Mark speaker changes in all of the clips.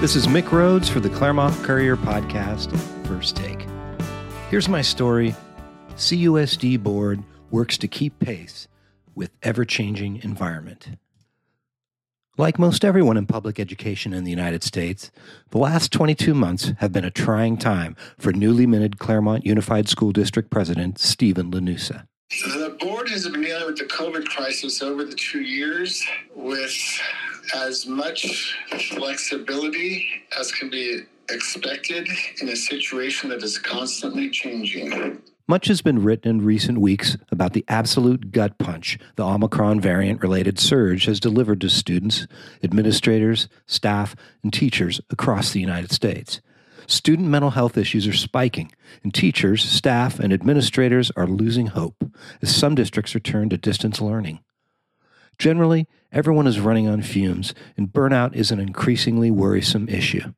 Speaker 1: This is Mick Rhodes for the Claremont Courier Podcast, First Take. Here's my story CUSD Board works to keep pace with ever changing environment. Like most everyone in public education in the United States, the last 22 months have been a trying time for newly minted Claremont Unified School District President Steven Llanusa.
Speaker 2: The board has been dealing with the COVID crisis over the two years with as much flexibility as can be expected in a situation that is constantly changing.
Speaker 1: Much has been written in recent weeks about the absolute gut punch the Omicron variant related surge has delivered to students, administrators, staff, and teachers across the United States. Student mental health issues are spiking, and teachers, staff, and administrators are losing hope as some districts return to distance learning. Generally, everyone is running on fumes, and burnout is an increasingly worrisome issue.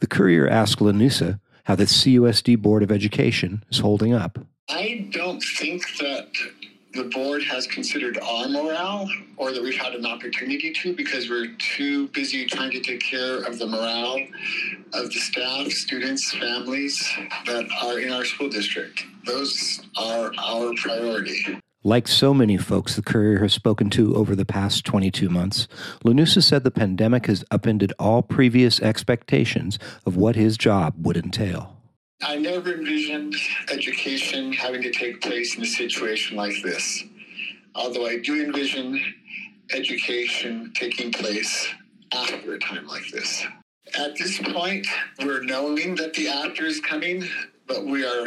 Speaker 1: The Courier asked Llanusa how the CUSD Board of Education is holding up.
Speaker 2: I don't think that the board has considered our morale or that we've had an opportunity to because we're too busy trying to take care of the morale of the staff, students, families that are in our school district. Those are our priority.
Speaker 1: Like so many folks the Courier has spoken to over the past 22 months, Llanusa said the pandemic has upended all previous expectations of what his job would entail.
Speaker 2: I never envisioned education having to take place in a situation like this, although I do envision education taking place after a time like this. At this point, we're knowing that the after is coming, but we are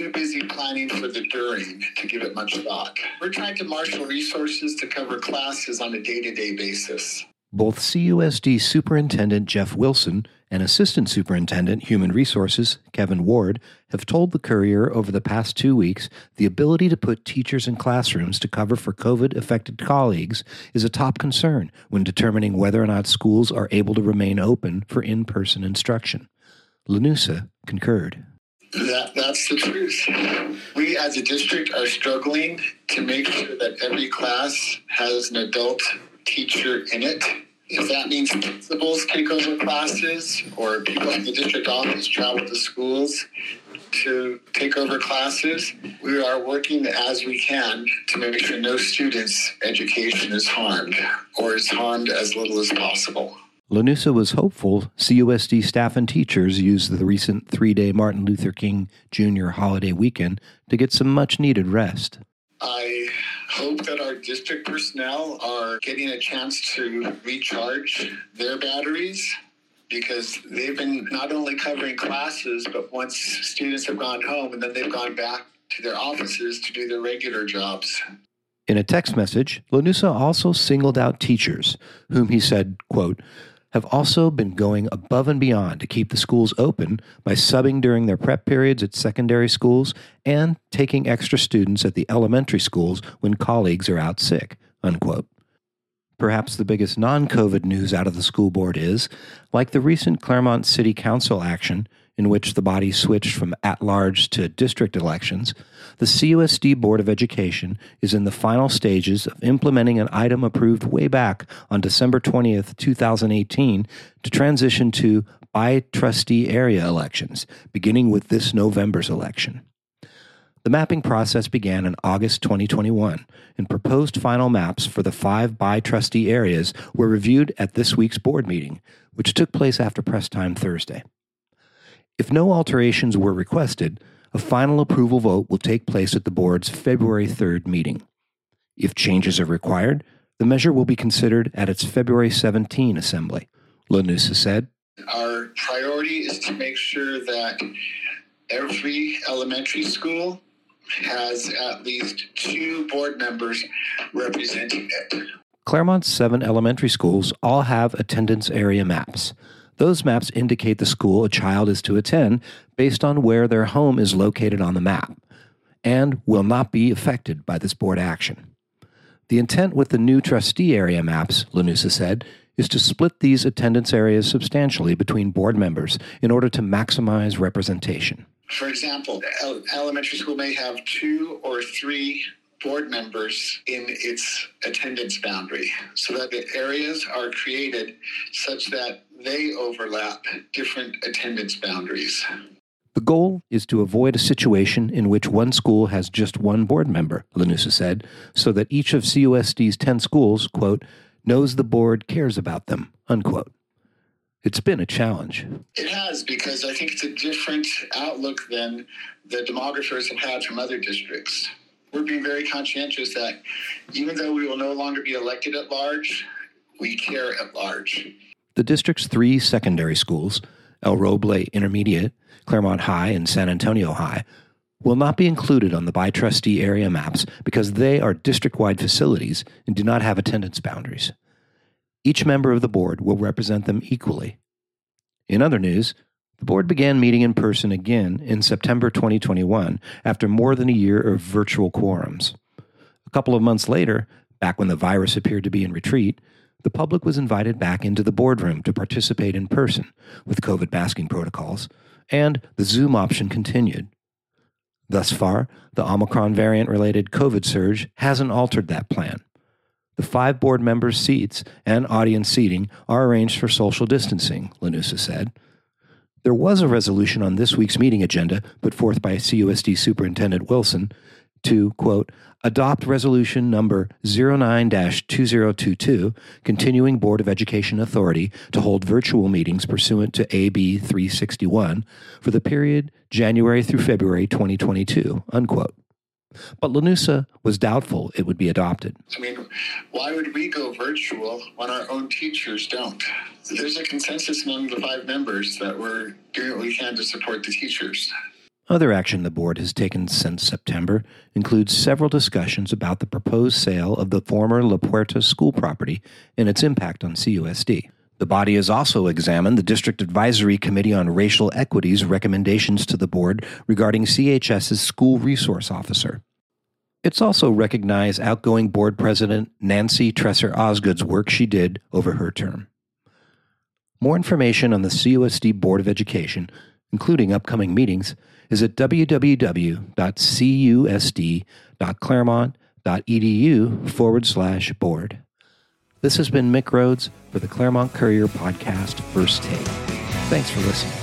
Speaker 2: too busy planning for the during to give it much thought. We're trying to marshal resources to cover classes on a day to day basis.
Speaker 1: Both CUSD Superintendent Jeff Wilson and Assistant Superintendent Human Resources Kevin Ward have told the Courier over the past two weeks the ability to put teachers in classrooms to cover for COVID affected colleagues is a top concern when determining whether or not schools are able to remain open for in person instruction. Llanusa concurred.
Speaker 2: That, that's the truth. We as a district are struggling to make sure that every class has an adult teacher in it. If that means principals take over classes or people in the district office travel to schools to take over classes, we are working as we can to make sure no student's education is harmed or is harmed as little as possible.
Speaker 1: Llanusa was hopeful CUSD staff and teachers used the recent three day Martin Luther King Jr. holiday weekend to get some much needed rest.
Speaker 2: I hope that our district personnel are getting a chance to recharge their batteries because they've been not only covering classes, but once students have gone home and then they've gone back to their offices to do their regular jobs.
Speaker 1: In a text message, Llanusa also singled out teachers, whom he said, quote, have also been going above and beyond to keep the schools open by subbing during their prep periods at secondary schools and taking extra students at the elementary schools when colleagues are out sick. Unquote. Perhaps the biggest non COVID news out of the school board is, like the recent Claremont City Council action, in which the body switched from at large to district elections, the CUSD Board of Education is in the final stages of implementing an item approved way back on December 20th, 2018, to transition to by trustee area elections, beginning with this November's election. The mapping process began in August 2021, and proposed final maps for the five by trustee areas were reviewed at this week's board meeting, which took place after press time Thursday. If no alterations were requested, a final approval vote will take place at the board's February 3rd meeting. If changes are required, the measure will be considered at its February 17 assembly. Llanusa said,
Speaker 2: Our priority is to make sure that every elementary school has at least two board members representing it.
Speaker 1: Claremont's seven elementary schools all have attendance area maps. Those maps indicate the school a child is to attend based on where their home is located on the map and will not be affected by this board action. The intent with the new trustee area maps, Llanusa said, is to split these attendance areas substantially between board members in order to maximize representation.
Speaker 2: For example, elementary school may have two or three board members in its attendance boundary so that the areas are created such that they overlap different attendance boundaries.
Speaker 1: The goal is to avoid a situation in which one school has just one board member, Llanusa said, so that each of CUSD's 10 schools, quote, knows the board cares about them, unquote. It's been a challenge.
Speaker 2: It has, because I think it's a different outlook than the demographers have had from other districts. We're being very conscientious that even though we will no longer be elected at large, we care at large.
Speaker 1: The district's three secondary schools, El Roble Intermediate, Claremont High, and San Antonio High, will not be included on the by trustee area maps because they are district wide facilities and do not have attendance boundaries. Each member of the board will represent them equally. In other news, the board began meeting in person again in September 2021 after more than a year of virtual quorums. A couple of months later, back when the virus appeared to be in retreat, the public was invited back into the boardroom to participate in person with COVID masking protocols, and the Zoom option continued. Thus far, the Omicron variant related COVID surge hasn't altered that plan. The five board members' seats and audience seating are arranged for social distancing, Llanusa said. There was a resolution on this week's meeting agenda put forth by CUSD Superintendent Wilson to, quote, adopt resolution number 09 2022, continuing Board of Education authority to hold virtual meetings pursuant to AB 361 for the period January through February 2022, unquote. But Llanusa was doubtful it would be adopted.
Speaker 2: I mean, why would we go virtual when our own teachers don't? There's a consensus among the five members that we're doing what we can to support the teachers.
Speaker 1: Other action the board has taken since September includes several discussions about the proposed sale of the former La Puerta school property and its impact on CUSD. The body has also examined the District Advisory Committee on Racial Equity's recommendations to the board regarding CHS's school resource officer. It's also recognized outgoing board president Nancy Tresser Osgood's work she did over her term. More information on the CUSD Board of Education, including upcoming meetings, is at www.cusd.claremont.edu forward slash board. This has been Mick Rhodes for the Claremont Courier podcast, First Take. Thanks for listening.